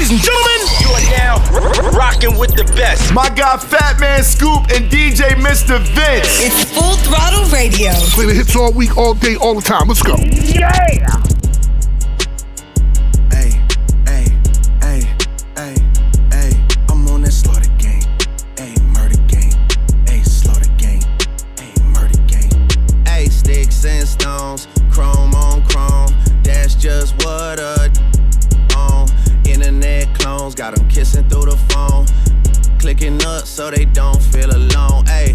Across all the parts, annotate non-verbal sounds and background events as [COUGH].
Ladies and gentlemen, you are now r- rocking with the best. My guy Fat Man Scoop and DJ Mr. Vince. It's Full Throttle Radio. Play the hits all week, all day, all the time. Let's go. Yeah. So they don't feel alone. Ayy,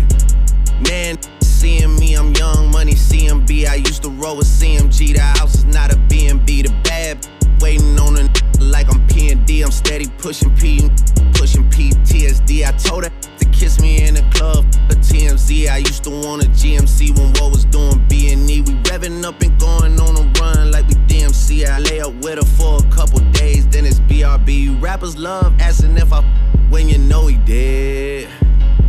man, seeing me, I'm young money, CMB. I used to roll with CMG. The house is not a BNB. The bad waiting on a like I'm P&D. I'm steady pushing P, pushing PTSD. I told her to kiss me in the club. A TMZ. I used to want a GMC when what was doing B&E. We revving up and going on a run like we DMC. I lay up with her for a couple days, then it's BRB. Rappers love asking if I when you know he did.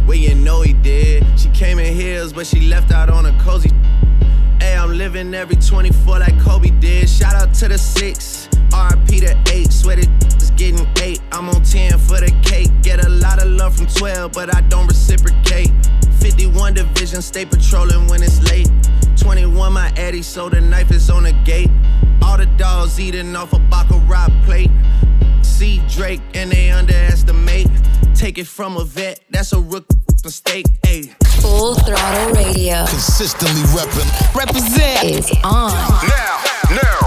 When you know he did. She came in heels, but she left out on a cozy. Hey, I'm living every 24 like Kobe did. Shout out to the six, RP to eight. Sweated is getting eight. I'm on 10 for the cake. Get a lot of love from 12, but I don't reciprocate. 51 division, stay patrolling when it's late. 21, my Eddie, so the knife is on the gate. All the dogs eating off a Baccarat plate see Drake and they underestimate. Take it from a vet, that's a rook mistake. Ayy. Full throttle radio. Consistently reppin'. Represent is on. Now, now,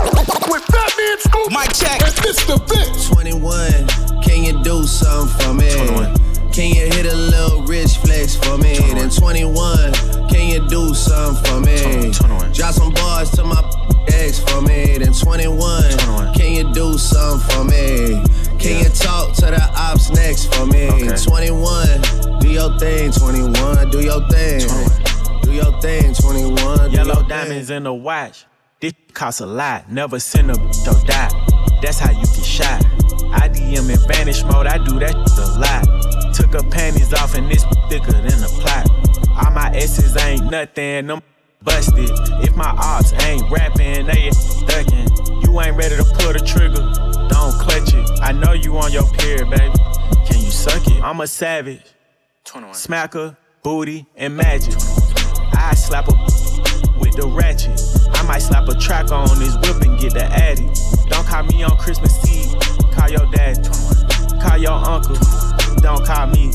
with Fat Man Scoop, my check, and Mr. Vince. 21, can you do something for me? 21. Can you hit a little rich flex for me? 21. Then 21, can you do something for me? 21. 21. Drop some bars to my ex for me. Then 21, 21. can you do something for me? Can yeah. you talk to the ops next for me? Okay. 21, do your thing. 21, do your thing. 21. Do your thing. 21. Yellow diamonds thing. in the watch. This costs a lot. Never send a to die. That's how you get shot. I DM in vanish mode. I do that a lot. Took her panties off and this thicker than a plot. All my S's ain't nothing. Them busted. If my ops ain't rapping, they ducking. You ain't ready to pull the trigger, don't clutch it. I know you on your period, baby. Can you suck it? I'm a savage. 21. Smacker, booty, and magic. I slap a the ratchet. I might slap a track on this whip and get the addy. Don't call me on Christmas Eve. Call your dad. Call your uncle. Don't call me.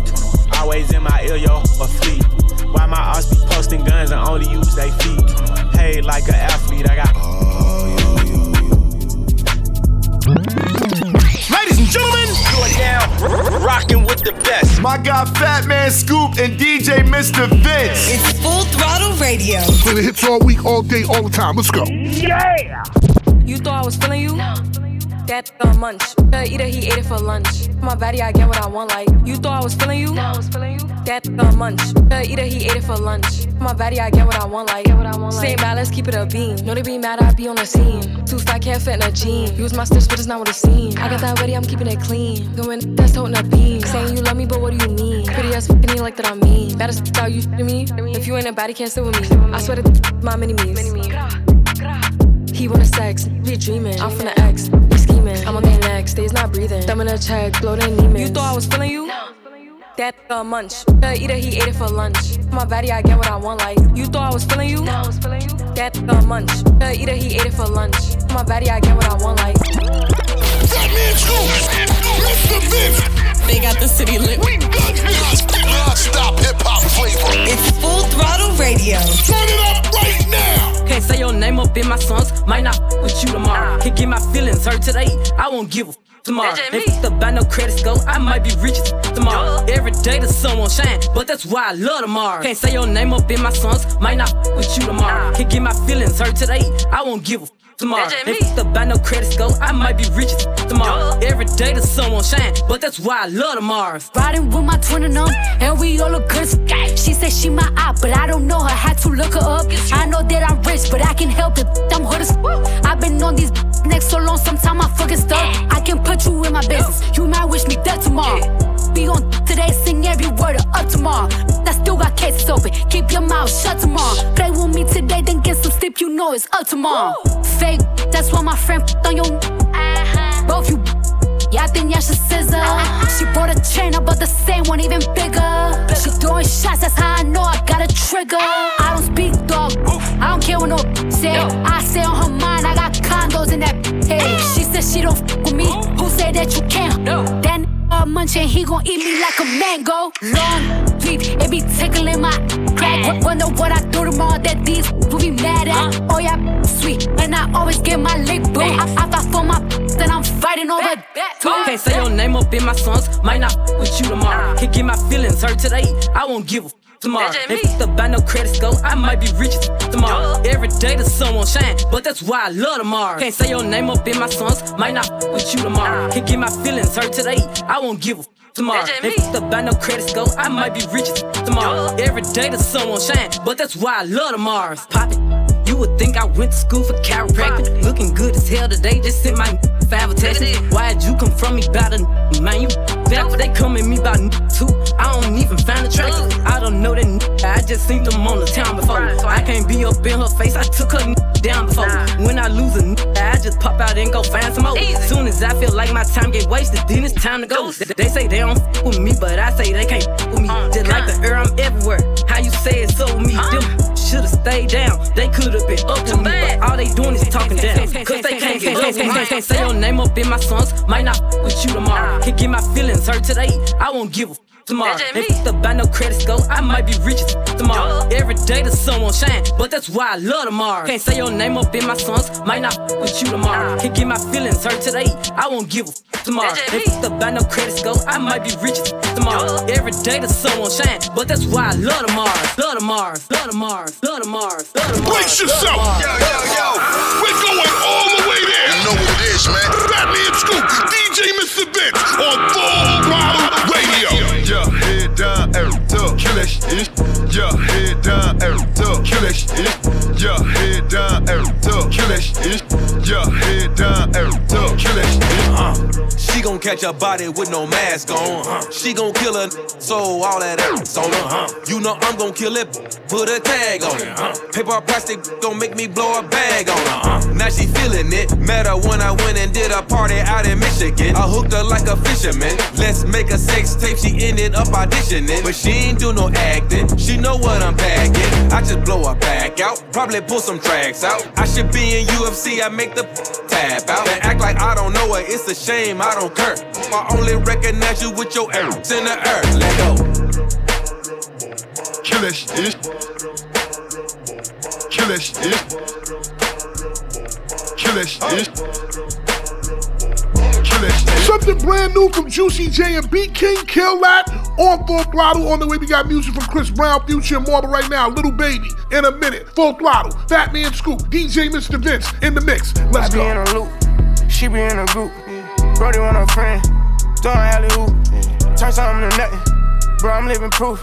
Always in my ear, yo, a fleet. Why my ass be posting guns and only use they feet? Hey, like an athlete, I got. Ladies and gentlemen, you are now r- rocking with the best. My guy Fat Man Scoop and DJ Mr. Vince. It's Full Throttle Radio. Play the hits all week, all day, all the time. Let's go. Yeah. You thought I was feeling you? No. That a munch. Either he ate it for lunch. My body, I get what I want. Like you thought I was feeling you. No, I was feeling you. That a munch. Either he ate it for lunch. My body, I get what I want. Like get what I want. Like. Stay mad, let's keep it a beam. No, they be mad, I be on the scene. Too fat, can't fit in a jean. Use my stitch, but it's not what it seems. I got that ready, I'm keeping it clean. Going that's toting a beam. Saying you love me, but what do you mean? Pretty ass fucking like that I mean. Baddest how you to me. If you ain't a baddie, can't sit with me. I swear to my mini me's. He wanna sex, be dreaming. I'm from the X. I'm on their neck, stays not breathing. Thumb in a check, blow they Neiman. You thought I was feeling you? No. That a munch. Either he ate it for lunch. My body, I get what I want. Like you thought I was feeling you? No, I was feeling you. That a munch. Either he ate it for lunch. My body, I get what I want. Like. Mr. Vince. They got the city lit. We got this non-stop hip hop flavor. It's full throttle radio. Turn it up right now. Can't say your name up in my songs. Might not f- with you tomorrow. Ah. Can't get my feelings hurt today. I won't give a f- tomorrow. If the buy no credit score, I might be rich as tomorrow. Every day the sun won't shine, but that's why I love tomorrow. Can't say your name up in my songs. Might not f- with you tomorrow. Ah. Can't get my feelings hurt today. I won't give a f- tomorrow. If the buy no credit score, I might be rich tomorrow. Every day the sun won't shine, but that's why I love tomorrow. Riding with my twin and them, and we all look good. She said she my eye, but I don't know her. Had to look her up. I know that I'm rich, but I can help it. I'm hood as I've been on these next so long, sometimes I fucking stuck. I can put you in my business. You might wish me dead tomorrow. Be on today, sing every word of up tomorrow. I still got cases open. Keep your mouth shut tomorrow. Play with me today, then get some sleep. You know it's up tomorrow. Fake, that's why my friend on your. Both you, yeah, then yeah, she scissor. She bought a chain, I bought the same one, even bigger. She throwing shots, that's how I know I got a trigger. I don't speak dog, I don't care what no say. I say on her mind, I got condos in that head. She said she don't f with me. Who say that you can't? No. That nigga munching, he gon' eat me like a mango. Long leaf, it be tickling my crack. Wonder what I do tomorrow that these will be mad at. Oh yeah, sweet, and I always get my lick boo. I, I fight for my then I'm fighting over that. Can't say your name up in my songs, might not f- with you tomorrow. Can't get my feelings hurt today, I won't give a f- tomorrow. If it's about no credit score, I might be rich tomorrow. Every day the sun won't shine, but that's why I love tomorrow. Can't say your name up in my songs, might not f- with you tomorrow. Can't get my feelings hurt today, I won't give a f- tomorrow. If it's about no credit score, I might be rich tomorrow. Every day the sun won't shine, but that's why I love tomorrow. Pop it. You would think I went to school for chiropractic. Looking good as hell today, just sent my five attachments. Why'd you come from me about a man? You back, they come at me about just seen them on the town before. I can't be up in her face, I took her down before. When I lose a I just pop out and go find some more. Soon as I feel like my time get wasted, then it's time to go. They say they don't f with me, but I say they can't f with me. Just like the air, I'm everywhere. How you say it so me? Them should've stayed down. They could've been up to me, but all they doing is talking down. Cause they can't get up with me. Can't say your name up in my songs, might not f with you tomorrow. Can get my feelings hurt today, I won't give a f- tomorrow. If it's about no credit score, I might be rich as f- tomorrow. Every day the sun won't shine, but that's why I love tomorrow. Can't say your name up in my songs, might not f with you tomorrow. Can't get my feelings hurt today, I won't give a f- tomorrow. If it's about no credit score, I might be rich as f- tomorrow. Every day the sun won't shine, but that's why I love tomorrow. Love tomorrow, love tomorrow, love tomorrow, love tomorrow. Brace yourself. Yo, yo, yo. We're going all the way there. You know what it is, man. Fat Man Scoop, DJ Mr. Vince on Full Throttle Radio. Shit. Yeah, head down, air up, kill that shit. Yeah, head down, air up, kill that shit. Yeah, head down, air up, kill that shit. Gon' catch a body with no mask on. Uh, she gon' kill her, so all that ass on her. Uh, you know I'm gon' kill it, put a tag on it. Uh, paper plastic gon' make me blow a bag on her. Uh, now she feeling it. Met her when I went and did a party out in Michigan. I hooked her like a fisherman. Let's make a sex tape. She ended up auditioning, but she ain't do no acting. She know what I'm packing. I just blow her back out. Probably pull some tracks out. I should be in UFC. I make the tap out and act like I don't know her. It's a shame I don't care. I only recognize you with your ass in the air. Let go. Kill that shit. Kill that shit. Kill that shit. Kill that shit. Something brand new from Juicy J and Beat King. Kill that on full throttle. On the way, we got music from Chris Brown, Future, and. But right now, Lil Baby in a minute. Full throttle. Fat Man Scoop. DJ Mr. Vince in the mix. Let's go. I be in a loop, she be in a group. Brody want a friend, throwing alley hoop. Turn something to nothing, bro. I'm living proof.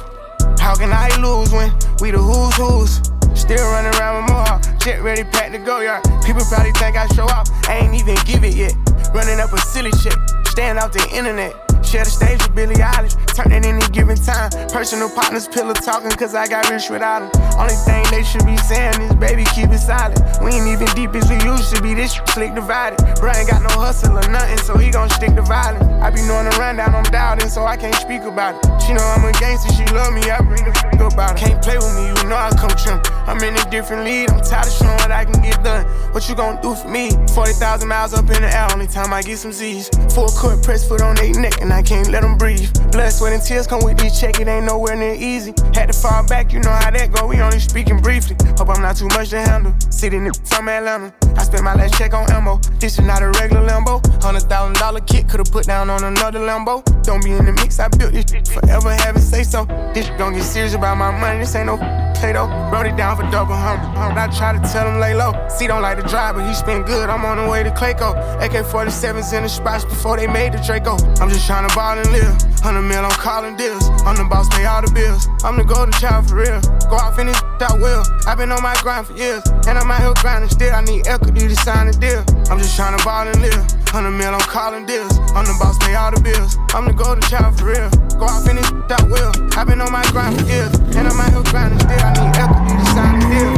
How can I lose when we the who's who's? Still running around with more. Jet ready, packed to go yard. People probably think I show off. I ain't even give it yet. Running up a silly shit, staying off the internet. Share the stage with Billie Eilish, turn any given time. Personal partners, pillow talking, cause I got rich without them. Only thing they should be saying is, baby, keep it silent. We ain't even deep as we used to be, this slick divided. Bro ain't got no hustle or nothing, so he gon' stick to violence. I be knowing the rundown, I'm doubting, so I can't speak about it. She know I'm a gangster, she love me, I bring the f about it. Can't play with me, you know I come trim. I'm in a different league, I'm tired of showing what I can get done. What you gon' do for me? 40,000 miles up in the air, only time I get some Z's. Full court press foot on their neck, and I can't let them breathe. Blood, sweat, and tears come with this check, it ain't nowhere near easy. Had to fall back, you know how that go, we only speaking briefly. Hope I'm not too much to handle. Sitting in from Atlanta. I spent my last check on ammo. This is not a regular Lambo. Hundred thousand dollar kit could've put down on another Lambo. Don't be in the mix, I built this shit forever, have it say so. This gon' get serious about my money, this ain't no play though. Wrote it down for double humble. I try to tell him lay low. See, don't like the drive, but he spent good. I'm on the way to Clayco. AK 47s in the spots before they made the Draco. I'm just trying to ball and live. 100 mil, I'm calling deals. I'm the boss, pay all the bills. I'm the golden child for real. Go out, in this I will. I've been on my grind for years. And I'm out here grinding still. I need equity to sign a deal. I'm just trying to ball and live. 100 mil, I'm calling deals. I'm the boss, pay all the bills. I'm the golden child for real. Go in this I will. I've been on my grind for years. And I'm out here grinding still. I need equity to sign a deal.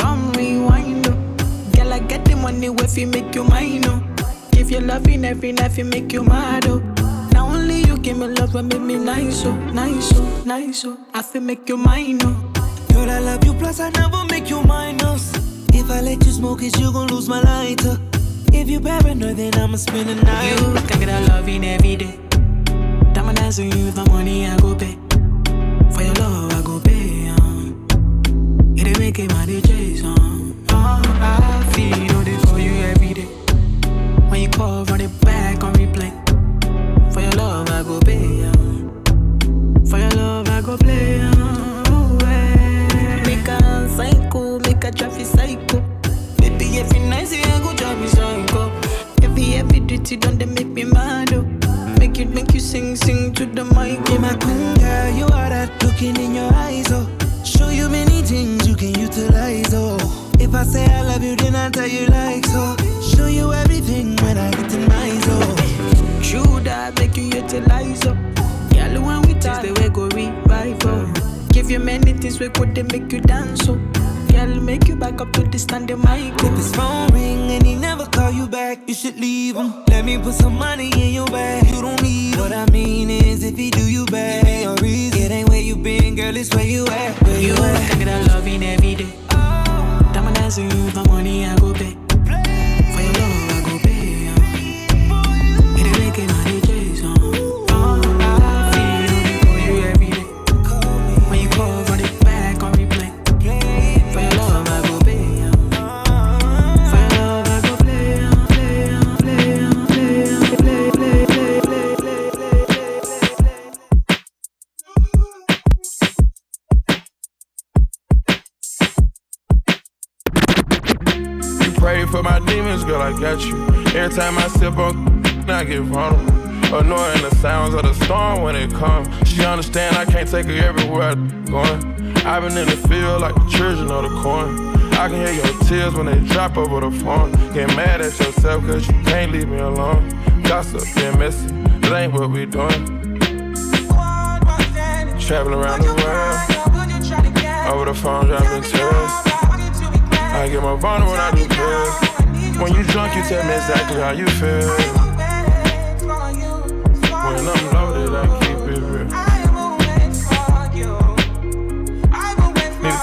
Come rewind. Girl, I get the money if you make you mine, oh. Give you loving every night, you make you mad, oh. Now only you give me love and make me nice, oh, nice, oh, nice, oh. I feel make you mine, oh. Girl, I love you, plus I never make you minus. If I let you smoke it, you gon' lose my lighter. If you paranoid, then I'ma spend the night. You can get a loving every day. Diamond dancing you my money, I go pay. For your love, I go pay. Um. It ain't making my DJs um. Oh, I feel You call, run it back on replay. For your love, I go pay. Um. We they make you dance so. Girl, make you back up to the stand standing mic. Oh. If his phone ring and he never call you back, you should leave him. Let me put some money understand I can't take her everywhere I'm going. I've been in the field like the children of the corn. I can hear your tears when they drop over the phone. Get mad at yourself cause you can't leave me alone. Gossip and messy, that ain't what we doing. Traveling around the world. Over the phone, dropping tears. I get my vulnerable when I do pills. When you drunk, you tell me exactly how you feel.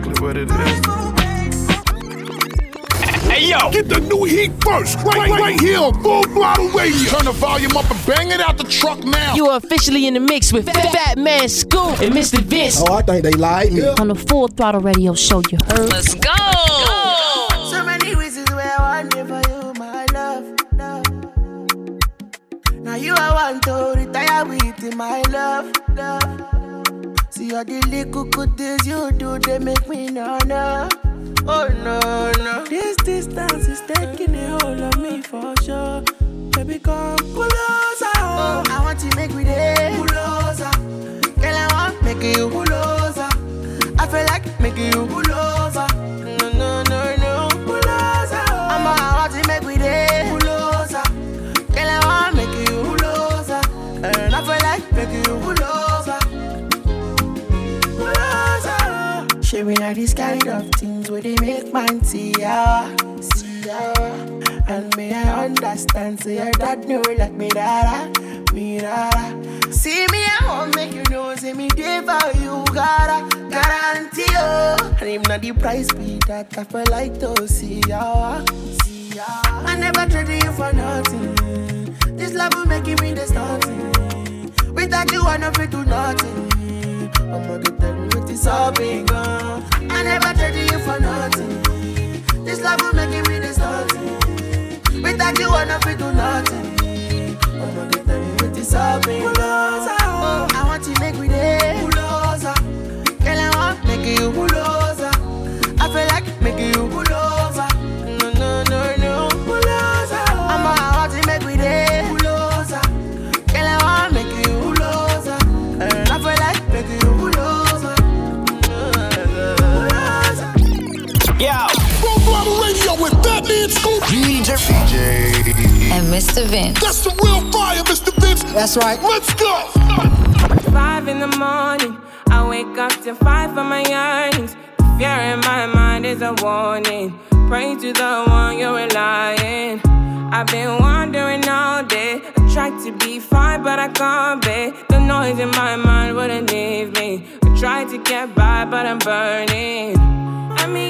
exactly what it is. Hey yo, get the new heat first, right, right, right here on Full Throttle Radio. Turn the volume up and bang it out the truck now. You are officially in the mix with Fat Man Scoop and Mr. Vince. Oh, I think they like me. On the Full Throttle Radio show, you heard. Let's go. So many reasons why I want for you, my love, love. Now you I want to retire with my love, love. All the little good things you do, they make me no. Oh no no. This distance is taking a hold of me for sure. Baby, come closer. Oh, I want to make me there. Closer. Girl, I want make you closer. I feel like making you closer. Me like these kind of things where they make man see ya, see ya. And me I understand, say your dad know like me dada, me dada. See me I won't make you know, say me there for you, gotta guarantee you. Oh. And if not the price be that, I feel like to see ya, see ya. I never traded you for nothing. This love will make me the starting. Without you, I never do nothing. I'ma get tell me what is all been gone. I never traded you for nothing. This love will make me the starting. Without you, I never do nothing. I'ma get tell me what is all been gone. Oh, I want to make me there. Girl, I want make you. I feel like making you DJ. And Mr. Vince. That's the real fire, Mr. Vince. That's right. Let's go. Five in the morning, I wake up to fight for my yearnings. The fear in my mind is a warning. Pray to the one you're relying. I've been wandering all day. I tried to be fine, but I can't be. The noise in my mind wouldn't leave me. I tried to get by, but I'm burning. I'm behind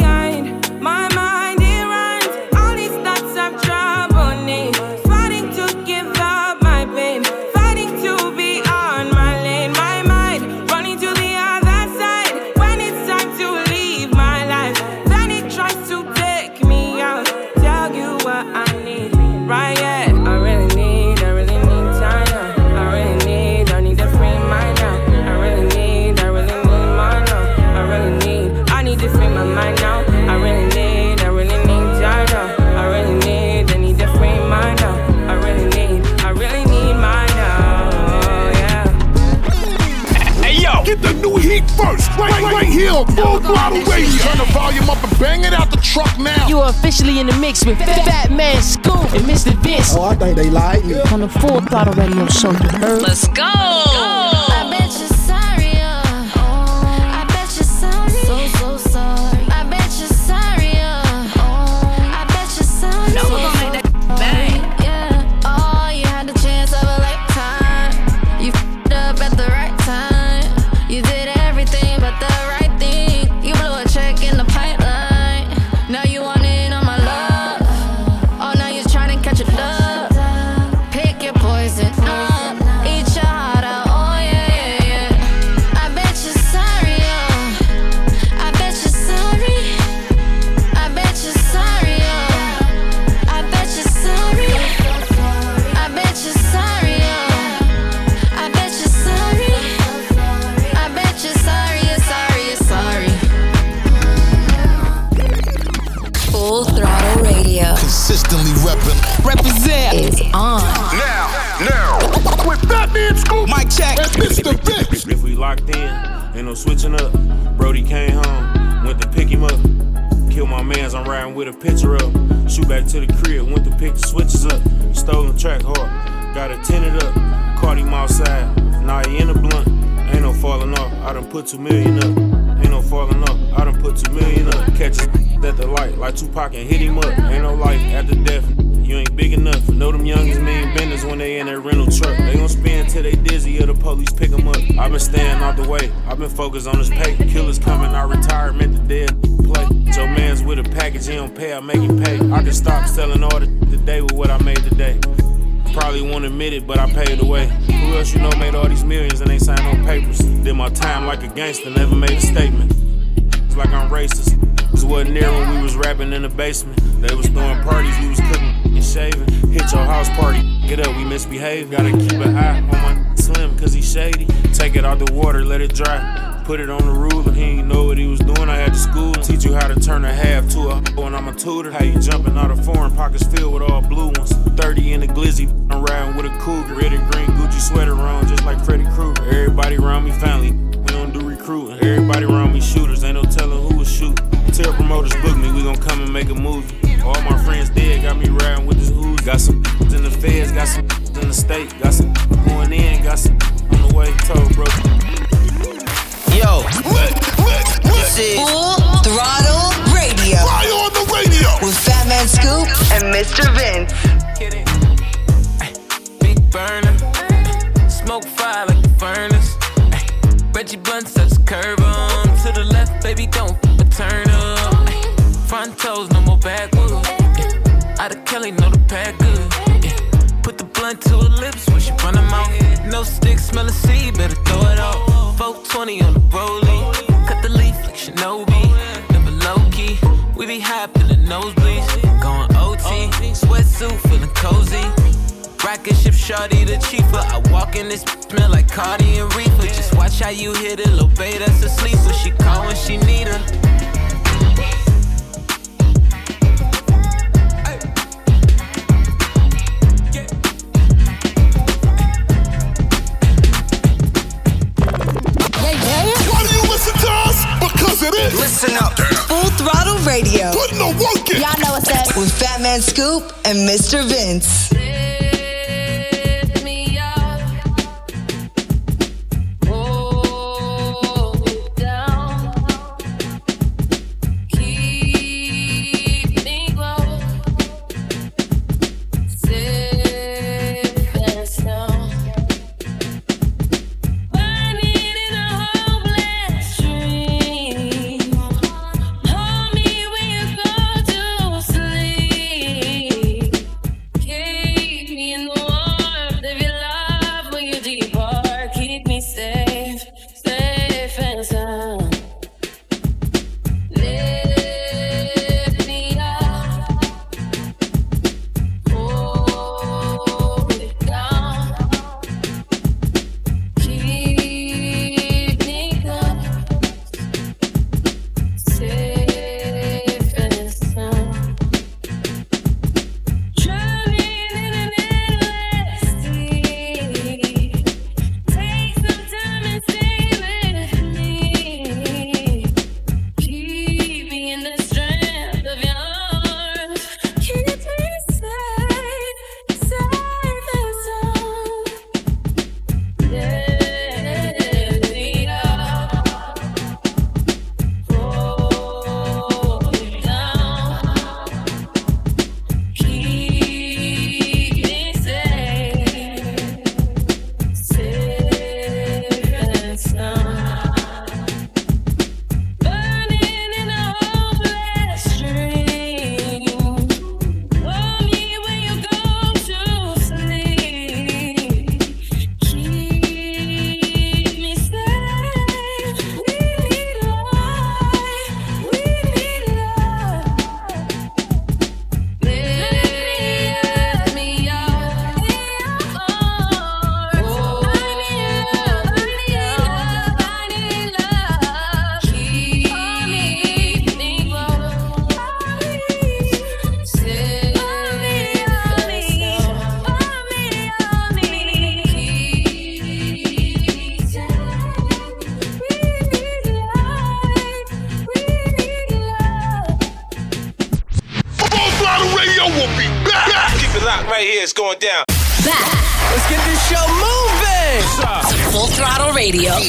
on Radio. Turn the volume up and bang it out the truck now. You are officially in the mix with Fat Man Scoop and Mr. Vince. Oh, I think they like me. On the Full Throttle Radio show, you heard? Let's go. I two million up. Ain't no falling off, I done put two million up. Catch us the light, like Tupac and hit him up. Ain't no life after death. You ain't big enough. Know them youngins mean benders when they in that rental truck. They gon' spin till they dizzy or the police pick 'em up. i been staying out the way. i been focused on this pay. Killers coming, I retirement the dead play. Joe man's with a package, he don't pay, I make him pay. I can stop selling all the today with what I made today. Probably won't admit it, but I paid the way. Who else you know made all these millions and ain't signed no papers? My time like a gangster, never made a statement. It's like I'm racist. This wasn't there when we was rapping in the basement. They was throwing parties, we was cooking and shaving. Hit your house party, get up, we misbehave. Gotta keep an eye on my slim, cause he shady. Take it out the water, let it dry. Put it on the roof, and he ain't know what he was doing. Turn a half to a hoe, and I'm a tutor. How you jumping out of foreign pockets filled with all blue ones. 30 in the glizzy, I'm riding with a cougar. Red and green Gucci sweater on, just like Freddy Krueger. Everybody around me family, we don't do recruiting. Everybody around me shooters, ain't no telling who will shoot. Tell promoters book me, we gon' come and make a movie. All my friends dead, got me riding with this who's. Got some [LAUGHS] in the feds, got some [LAUGHS] in the state, got some [LAUGHS] going in, got some on the way, told bro. Yo, this is Full dropping Radio with Fat Man Scoop and Mr. Vince. Big burner, smoke fire like the furnace. Reggie Blunt such curve on to the left, baby don't turn up. Front toes, no more backwards. Out of Kelly, know the pack good. Put the blunt to her lips when she run her mouth. No stick, smell a seed, better throw it out. 420 on the rollie. cozy. Rocket ship shawty the cheaper. I walk in this smell like Cardi and Reaper. Just watch how you hit it, little babe, that's a sleeper. She call when she need her. Listen up. Fat Man Scoop and Mr. Vince.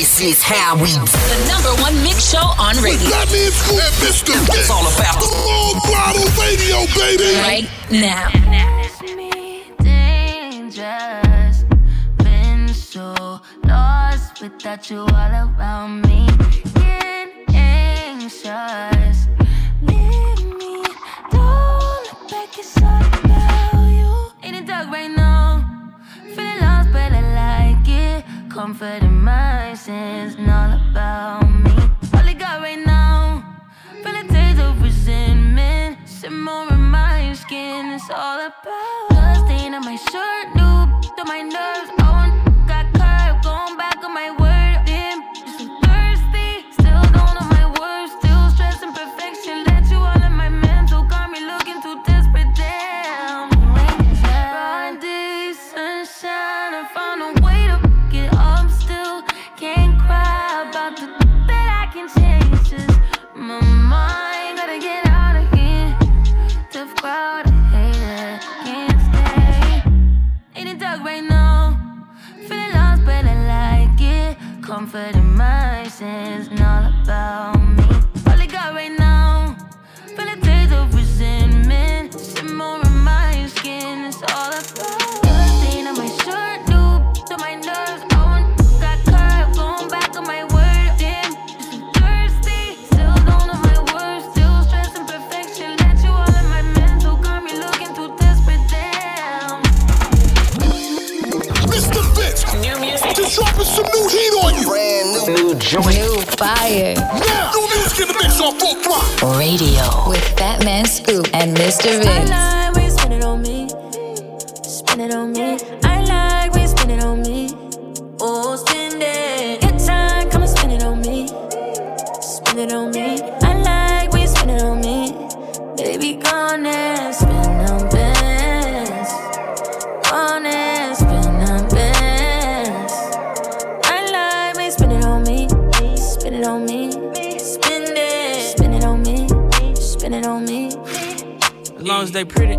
This is how we do. The number one mix show on radio. That means school and Mr. It's all about the full throttle radio, baby. Right now. Dangerous. Been so lost without you all around me With Fatman Scoop and Mr. Vince. They pretty,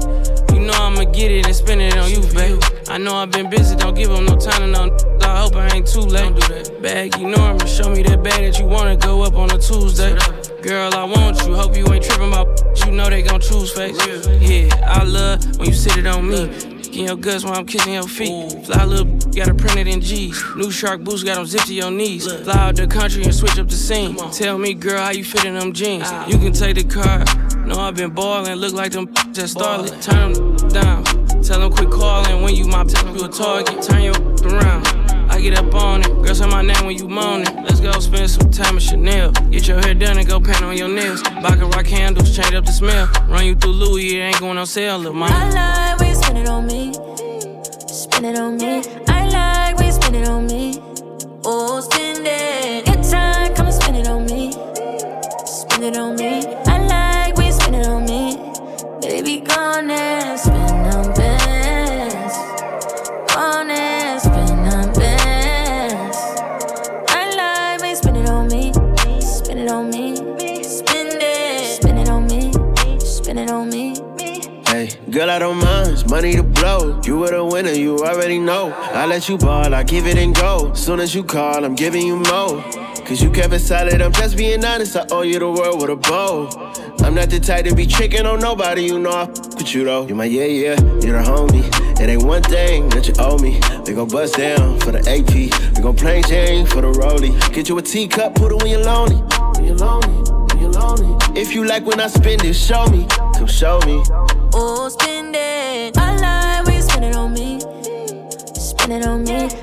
you know I'ma get it and spend it on you, babe. I know I've been busy, don't give them no time to know. I hope I ain't too late. Do that. Bag, you know I'ma show me that bag that you wanna go up on a Tuesday. Girl, I want you. Hope you ain't tripping about. You know they gon' choose face. Yeah, I love when you sit it on me. Kicking your guts while I'm kissing your feet. Fly little, got it printed in G's. New shark boots got them zipped to your knees. Fly out the country and switch up the scene. Tell me, girl, how you fit in them jeans. You can take the car. Know I've been ballin', look like them [LAUGHS] just started. Turn them down. Tell them quit calling when you my you a target. Turn your [LAUGHS] around. I get up on it. Girl, say my name when you moaning. Let's go spend some time at Chanel. Get your hair done and go paint on your nails. Baccarat candles, change up the smell. Run you through Louis, it ain't going on sale, little mama. I like when you spin it on me. Spin it on me. I like when you spin it on me. Oh, spin it. Good time, come and spin it on me. Spin it on me. Let you ball, I give it and go. Soon as you call, I'm giving you more. Cause you kept it solid, I'm just being honest. I owe you the world with a bow. I'm not the type to be tricking on nobody, you know I fuck with you though. You my yeah, yeah, you're a homie. It ain't one thing that you owe me. We gon' bust down for the AP. We gon' play Jane for the rollie. Get you a teacup, put it when you're lonely. When you're lonely, when you're lonely. If you like when I spend it, show me. Come show me. Oh, it on me.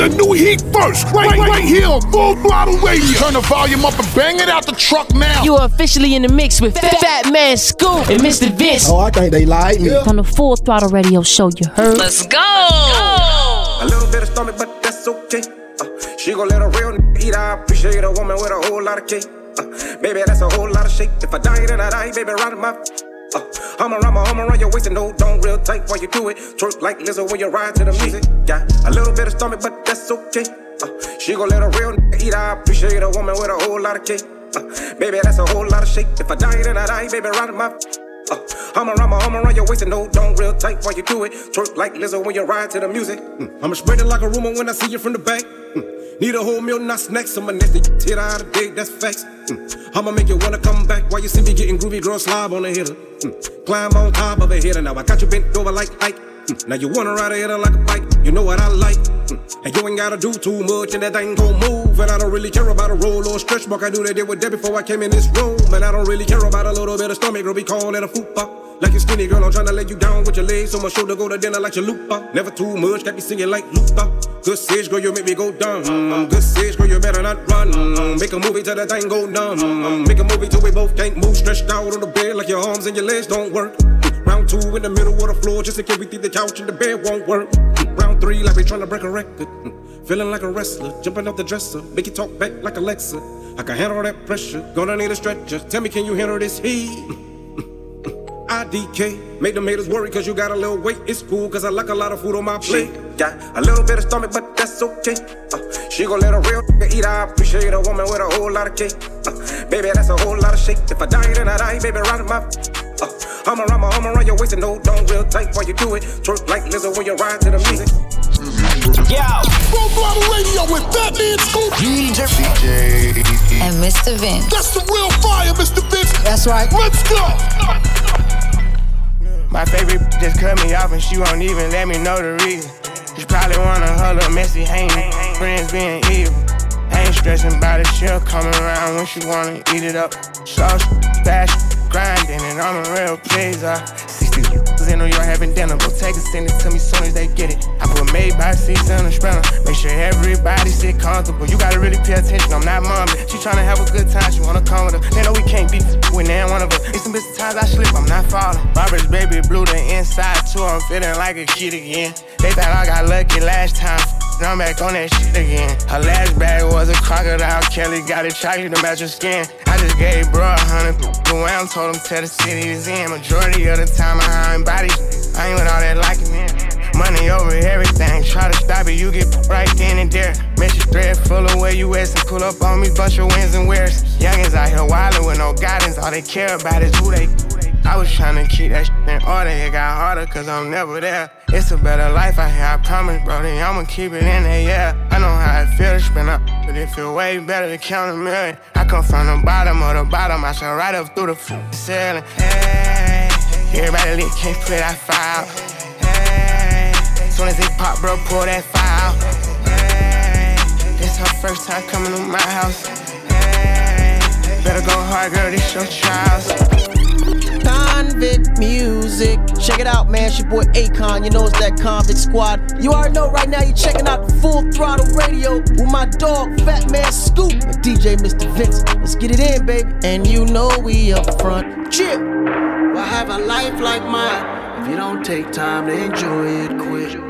The new heat first, right, right, right here on Full Throttle Radio. Turn the volume up and bang it out the truck now. You are officially in the mix with Fat Man Scoop and Mr. Vince. Oh, I think they like me. On the Full Throttle Radio Show, you heard. Let's go. A little bit of stomach, but that's okay. Uh, she gon' let a real n- eat. I appreciate a woman with a whole lot of cake. Uh, baby, that's a whole lot of shake. If I die, then I die, baby, right in my. Uh, I'm around my arm around your waist and hold on real tight while you do it. Twerk like Lizzo when you ride to the music. Got a little bit of stomach, but that's okay. Uh, she gon' let a real n- eat. I appreciate a woman with a whole lot of cake. Uh, baby, that's a whole lot of shake. If I die, then I die, baby, in my. Uh, I'm around my arm around your waist and hold on real tight while you do it. Twerk like Lizzo when you ride to the music. Mm, I'ma spread it like a rumor when I see you from the back. Mm, need a whole meal, not snacks. I'ma net nasty hit out of dig, that's facts. Mm, I'ma make you wanna come back while you see me getting groovy, girl, slob on the hitter. Mm, climb on top of a hitter. Now I got you bent over like Ike. Mm, Now you wanna ride hitter like a bike. You know what I like. Mm, And you ain't gotta do too much, and that thing gon' move. And I don't really care about a roll or a stretch mark. I knew that they with that before I came in this room. And I don't really care about a little bit of stomach, girl. We call it a fupa. Like a skinny girl, I'm tryna lay you down with your legs on my shoulder, go to dinner like your loopa. Never too much, got me singing like Luther. Good sage, girl, you make me go dumb. Mm, Good sage, girl, you better not run. Mm, Make a movie till the thing go numb. Mm, Make a movie till we both can't move, stretched out on the bed like your arms and your legs don't work. Round two in the middle of the floor, just in case we think the couch and the bed won't work. Round three, like we tryna break a record. Feeling like a wrestler, jumping off the dresser, make you talk back like Alexa. I can handle that pressure, gonna need a stretcher. Tell me, can you handle this heat? [LAUGHS] IDK. Make them haters worry cause you got a little weight. It's cool cause I like a lot of food on my plate. Got a little bit of stomach, but that's okay. Uh, she gon' let a real nigga eat. I appreciate a woman with a whole lot of cake. Uh, baby, that's a whole lot of shake. If I die, then I die, baby, right in my. Uh, I'm around my arm around your waist and hold on real tight while you do it. Twerk like Lizzo when you ride to the music. Yo. Full Throttle Radio with Fat Man Scoop. DJ. DJ. and Mr. Vince. That's the real fire, Mr. Vince. That's right. Let's go. My favorite just cut me off and she won't even let me know the reason. She probably wanna her little messy hang, friends being evil. I ain't stressing about it, she'll come around when she wanna eat it up. Sauce, fast, grinding, and I'm a real pleaser. 60 in New York having dinner, go take it, send it to me soon as they get it. I put made by the spanner, make sure everybody sit comfortable. You gotta really pay attention, I'm not mommy. She tryna have a good time, she wanna come with her. They know we can't be with now one of us. It's some bits of times I slip, I'm not falling. Barbara's baby blue, the inside too, I'm feeling like a kid again. They thought I got lucky last time. Now I'm back on that shit again. Her last bag was a crocodile. Kelly got it chocolate to match her skin. I just gave bro a hundred around, told him tell the city is in. Majority of the time I hide bodies. I ain't with all that liking man. Money over everything. Try to stop it, you get right then and there. Measure thread full of where you at and pull up on me, bunch of wins and wears. Youngins out here wildin' with no guidance. All they care about is who they. I was tryna keep that shit in order. It got harder cause I'm never there. It's a better life out here, I promise, brody. I'ma keep it in there, yeah. I know how it feel to spin up, but it feel way better to count a million. I come from the bottom of the bottom, I shall right up through the ceiling. Hey, everybody can't put that fire. Hey, soon as it pop, bro, pull that fire out. Hey, this her first time coming to my house. Hey, better go hard, girl, this your trials. Convict music. Check it out, man. It's your boy Akon. You know it's that convict squad. You already know right now you're checking out the Full Throttle Radio with my dog, Fat Man Scoop, and DJ Mr. Vince. Let's get it in, baby. And you know we up front. Chill. Why have a life like mine? If you don't take time to enjoy it, quit.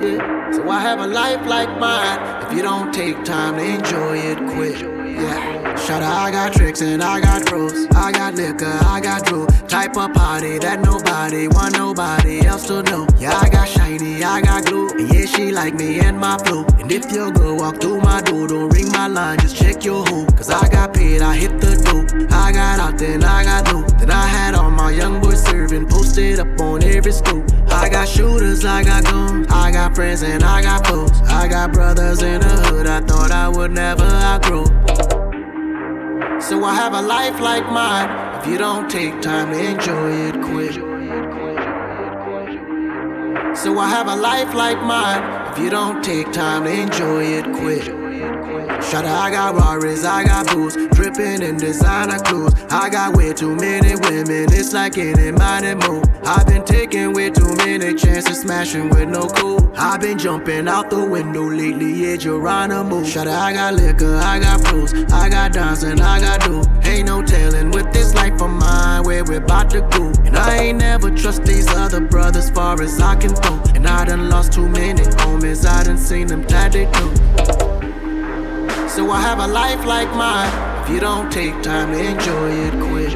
Yeah. So I have a life like mine. If you don't take time to enjoy it, quit. Yeah. Shut up, I got tricks and I got pros. I got liquor, I got drew. Type of party that nobody want nobody else to know. Yeah, I got shiny, I got glue. Yeah, she like me and my flow. And if your girl walk through my door, don't ring my line, just check your hoe. Cause I got paid, I hit the dope. I got out, then I got low. Then I had all my young boys serving, posted up on every scoop. I got shooters, I got guns. I got friends and I got foes. I got brothers in the hood I thought I would never outgrow. So I have a life like mine. If you don't take time to enjoy it, quit. So I have a life like mine. If you don't take time to enjoy it, quit. Up, I got Rarries, I got booze, dripping in designer clothes. I got way too many women, it's like any mighty move. I've been taking way too many chances, smashing with no cool. I've been jumping out the window lately, yeah, Geronimo. Up, I got liquor, I got fruits, I got dimes and I got dough. Ain't no telling with this life of mine where we're about to go. And I ain't never trust these other brothers far as I can go. And I done lost too many homies, I done seen them tied they do. So I have a life like mine. If you don't take time to enjoy it, quit.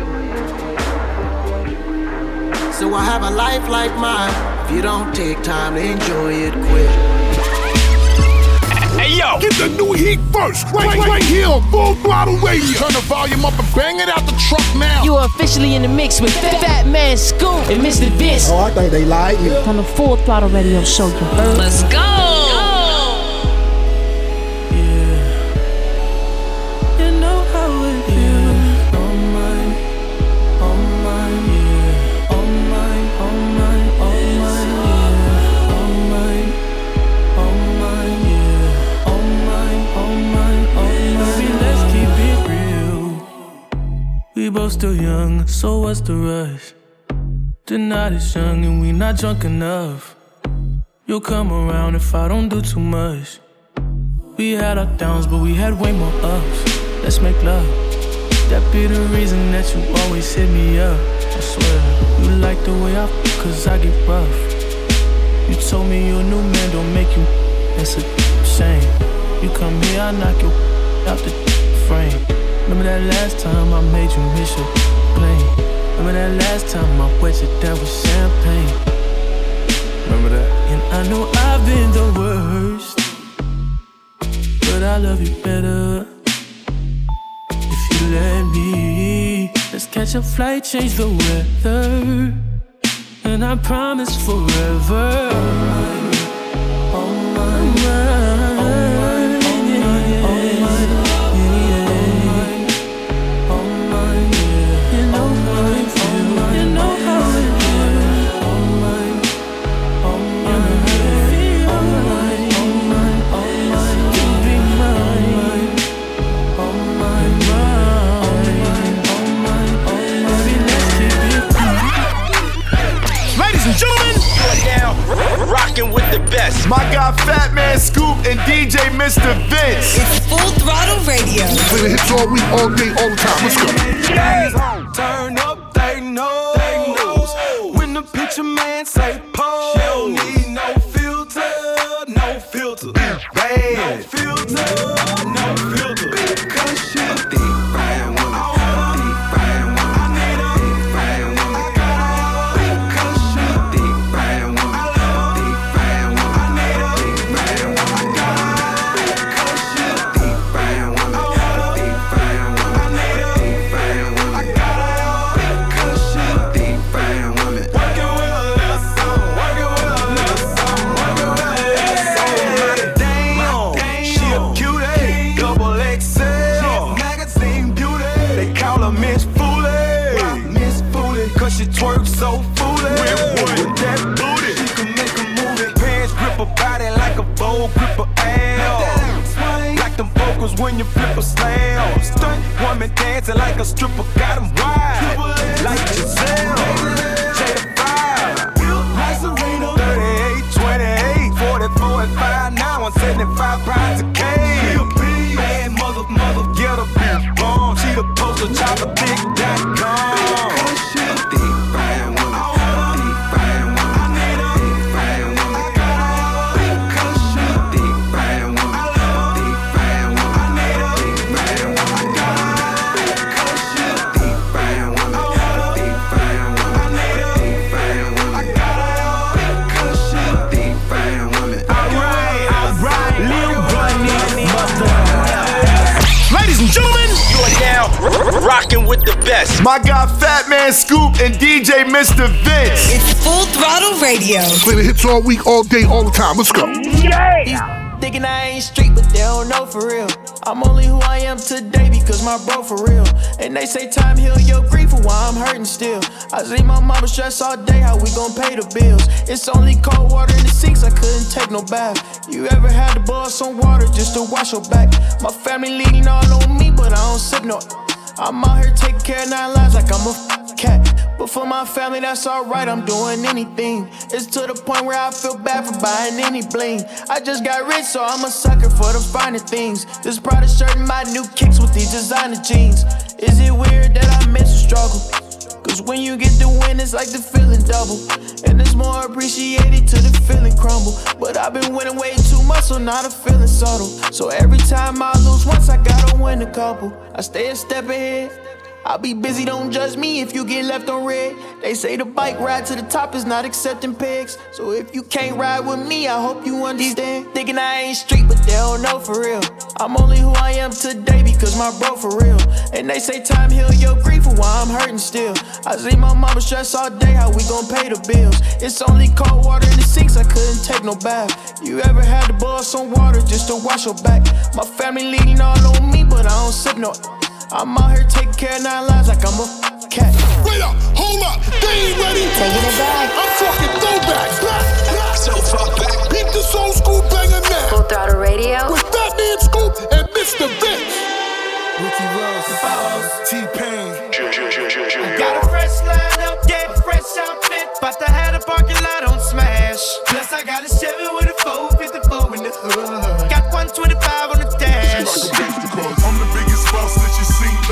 So I have a life like mine. If you don't take time to enjoy it, quit. Hey yo, get the new heat first, right, right, right here on Full Throttle Radio. Turn the volume up and bang it out the truck now. You are officially in the mix with Fat Man Scoop and Mr. Vince. Oh, I think they like lied. On the Full Throttle Radio Show, you heard? Let's go. Both still young, so what's the rush? The night is young and we not drunk enough. You'll come around if I don't do too much. We had our downs, but we had way more ups. Let's make love. That be the reason that you always hit me up. I swear, you like the way I f- cause I get rough. You told me your new man don't make you, that's a shame. You come here, I knock you out the frame. Remember that last time I made you miss your plane? Remember that last time I wet you down with champagne? Remember that? And I know I've been the worst, but I love you better if you let me. Let's catch a flight, change the weather, and I promise forever. All mine, all mine, all mine, best. My guy Fat Man Scoop and DJ Mr. Vince. It's Full Throttle Radio. Play the hits all week, all day, all the time. Let's go. Turn up, they know. They knows. When the picture man say pose. She don't need no filter, no filter. Bad. No filter, no filter. Rocking with the best. my guy Fat Man Scoop and DJ Mr. Vince. It's Full Throttle Radio. Play the hits all week, all day, all the time. Let's go. Yeah. Thinking I ain't street, but they don't know for real. I'm only who I am today because my bro for real. And they say time heal your grief for why I'm hurting still. I see my mama stress all day, how we gon' pay the bills. It's only cold water in the sinks, I couldn't take no bath. You ever had to boil some water just to wash your back? My family leaning all on me, but I don't sip no. I'm out here taking care of nine lives like I'm a cat. But for my family, that's alright, I'm doing anything. It's to the point where I feel bad for buying any bling. I just got rich, so I'm a sucker for the finer things. This Prada shirt and my new kicks with these designer jeans. Is it weird that I miss the struggle? Cause when you get the win, it's like the feeling double. And it's more appreciated to the feeling crumble. But I've been winning way too much, so now the feeling subtle. So every time I lose once, I gotta win a couple. I stay a step ahead. I'll be busy, don't judge me if you get left on red. They say the bike ride to the top is not accepting pigs. So if you can't ride with me, I hope you understand. Thinking I ain't street, but they don't know for real. I'm only who I am today because my bro for real. And they say time heal your grief for why I'm hurting still. I see my mama stress all day, how we gon' pay the bills. It's only cold water in the sinks, I couldn't take no bath. You ever had to boil some water just to wash your back? My family leaning all on me, but I don't sip no. I'm out here taking care of nine lives like I'm a f- cat. Wait up, hold up, they ain't ready. Taking it back. I'm talking throwbacks. Back, back, so far back. Beat this old school banger now. Full Throttle Radio. With Fat Man Scoop and Mr. Vince. Ricky Rose, T-Pain. Got a fresh line up, yeah, fresh outfit. About to have the parking lot on smash. Plus, I got a Chevy with a 454 in the hood. Got 125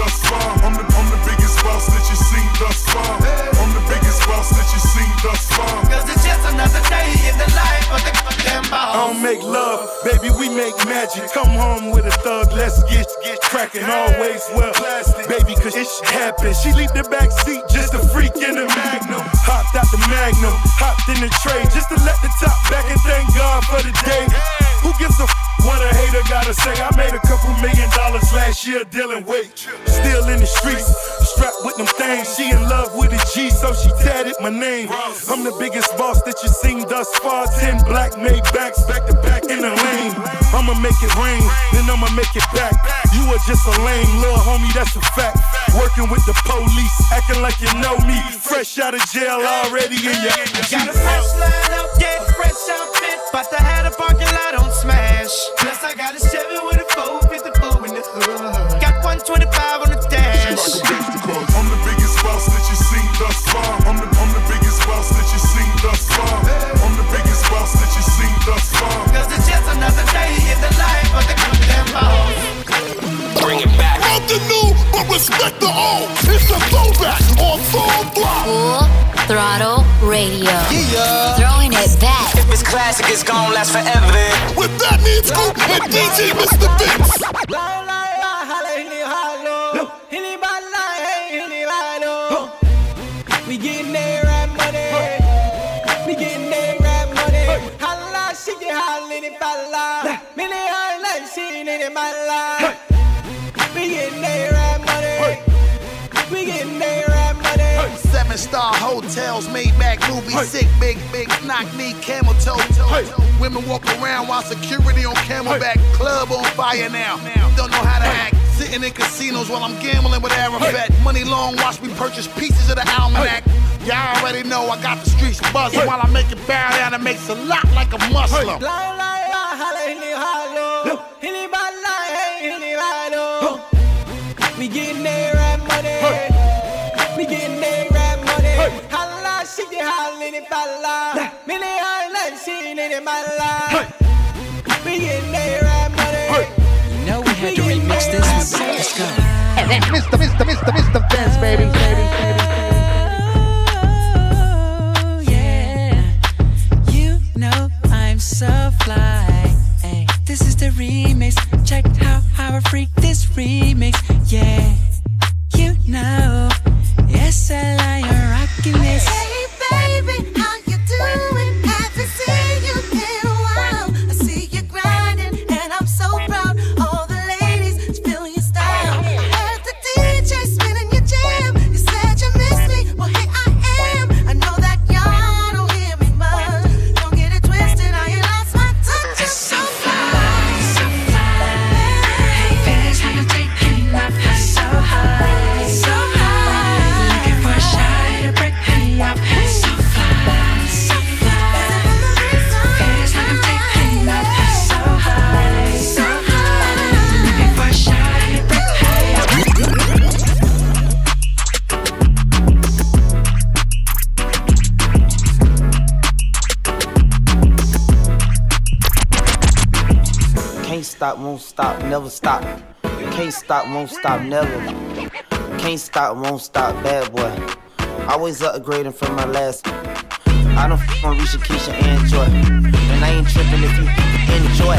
thus far. I'm the, I'm the biggest boss that you've seen thus far. I'm the biggest boss that you've seen thus far. Cause it's just another day in the life of the goddamn I don't make love, baby, we make magic. Come home with a thug, let's get get cracking. Always well, plastic, baby, cause it happens. She leave the back seat just a freak in the magnum. Hopped out the magnum, hopped in the tray just to let the top back and thank God for the day. Who gives a f- what a hater gotta say? I made a couple million dollars last year dealing weight. Still in the streets, strapped with them things. She in love with a G, so she tatted my name. I'm the biggest boss that you seen thus far. Ten black made backs back to back in the lane. I'ma make it rain, then I'ma make it back. You are just a lame little homie, that's a fact. Working with the police, acting like you know me. Fresh out of jail already in your Got a fresh line up, yeah, fresh outfit. About to have parking I got a seven with a four, fifty four in the hood. Got 125 on the dash. She like a baseball. I'm the biggest boss that you seen thus far. I'm the, I'm the biggest boss that you seen thus far. I'm the biggest boss that you seen thus far. Cause it's just another day in the life of the goddamn boss. Bring it back. Love the new, but respect the old. It's a throwback on Full Throttle. Throttle Radio. Yeah classic, it's gonna last forever. With that means Scoop and DJ Mr. Vince. Star hotels, made back movies, sick, big, big, knock knee, camel toe, toe, toe. Women walk around while security on camelback, club on fire now. Don't know how to act. Sitting in casinos while I'm gambling with Arafat. Money long, watch me purchase pieces of the almanac. Y'all already know I got the streets buzzing while I make it bow down. It makes a lot like a Muslim. Holla, she get holla in it falla. Many holla, seen in my life. We getting there right money. You know we had to remix this one. Let's go. Mr. Mr. Mr. Mr. won't stop, never. Can't stop, won't stop, bad boy. Always upgrading from my last. I don't f on Risha, Keisha, and Joy. And I ain't tripping if you enjoy.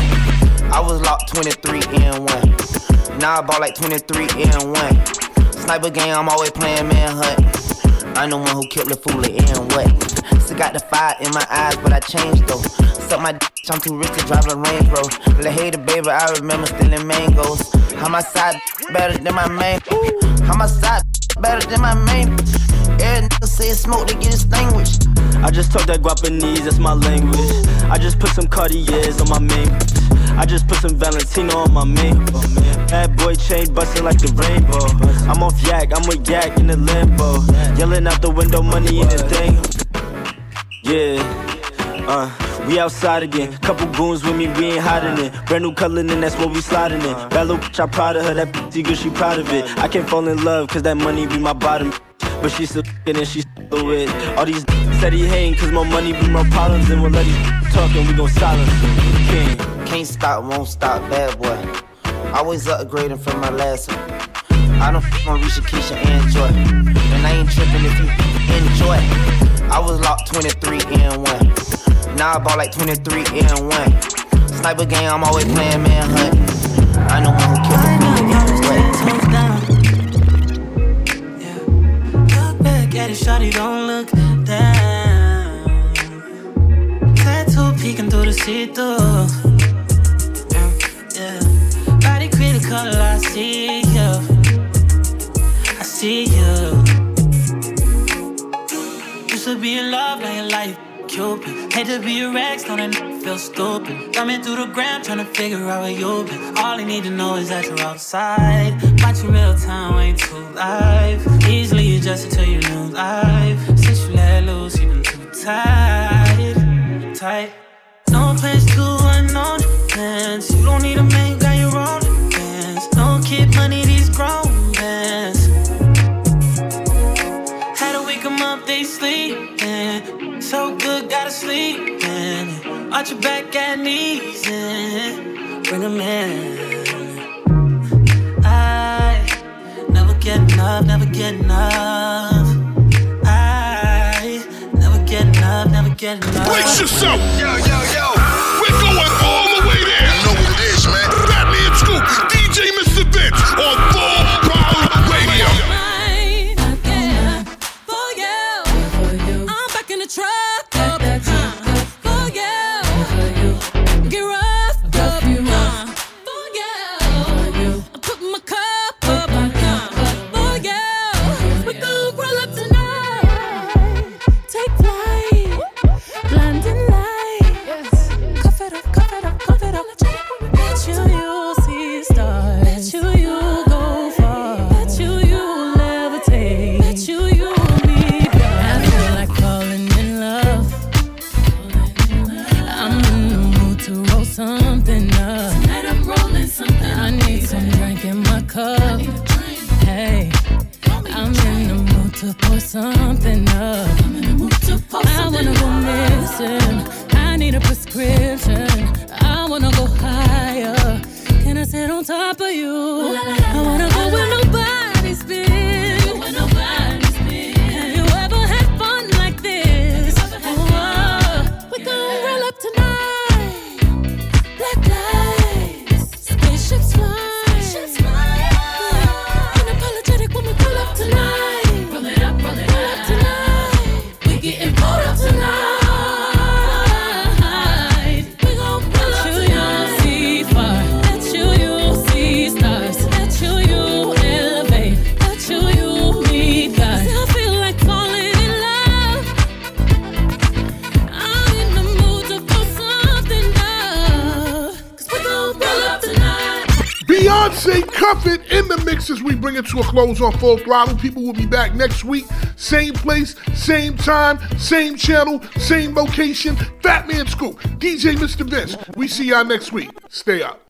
I was locked 23 and 1. Now I bought like 23 and 1. Sniper game, I'm always playing manhunt. I know one who killed the fool and what. Still got the fire in my eyes, but I changed though. Suck my d- I'm too rich to drive a Range Rover. La hater, baby, I remember stealing mangoes. How my side better than my main? How my side better than my main? Every nigga say smoke to get extinguished. I just talk that Guapanese, that's my language. I just put some Cartiers on my main. I just put some Valentino on my main. Bad boy chain busting like the rainbow. I'm off yak, I'm with yak in the limbo. Yelling out the window, money in the thing. Yeah, uh, we outside again. Couple goons with me, we ain't hiding it. Brand new color, and that's what we sliding in. Bad little bitch, I proud of her, that bitch girl, she proud of it. I can't fall in love, cause that money be my bottom. But she still and she still with it. All these said he hating, cause more money be my problems. And we'll let these talk and we gon' silence him. Can't stop, won't stop, bad boy. Always upgrading from my last one. I don't f on Risha, Keisha, and Joy. And I ain't tripping if you enjoy. I was locked 23 and 1. Now I bought like 23 and 1. Sniper game, I'm always playing manhunt. I know one who killed the fool Look back at it, shawty, don't look down. Tattoo peeking through the see-through. Cupid. Hate to be a Rex, don't that feel stupid. Thumbing through the ground, trying to figure out where you've been. All I need to know is that you're outside. Watching real time, ain't too live. Easily adjusted to your new life. Since you let loose, you've been too tight. Tight. No place to unknown plans. You don't need a man, so good, gotta sleep in. Arch your back and knees in. bring them in. I never get enough, never get enough. I never get enough, never get enough. Brace yourself! Yo, yo, yo! We're going all the way there! You know what it is, man. Fat Man Scoop, DJ Mr. Vince on 4 something up. I wanna go missing. I need a prescription. I wanna go higher. Can I sit on top of you? I wanna go nobody's In the mix as we bring it to a close on Full Throttle. People will be back next week. Same place, same time, same channel, same location. Fat Man Scoop, DJ Mr. Vince. We see y'all next week. Stay up.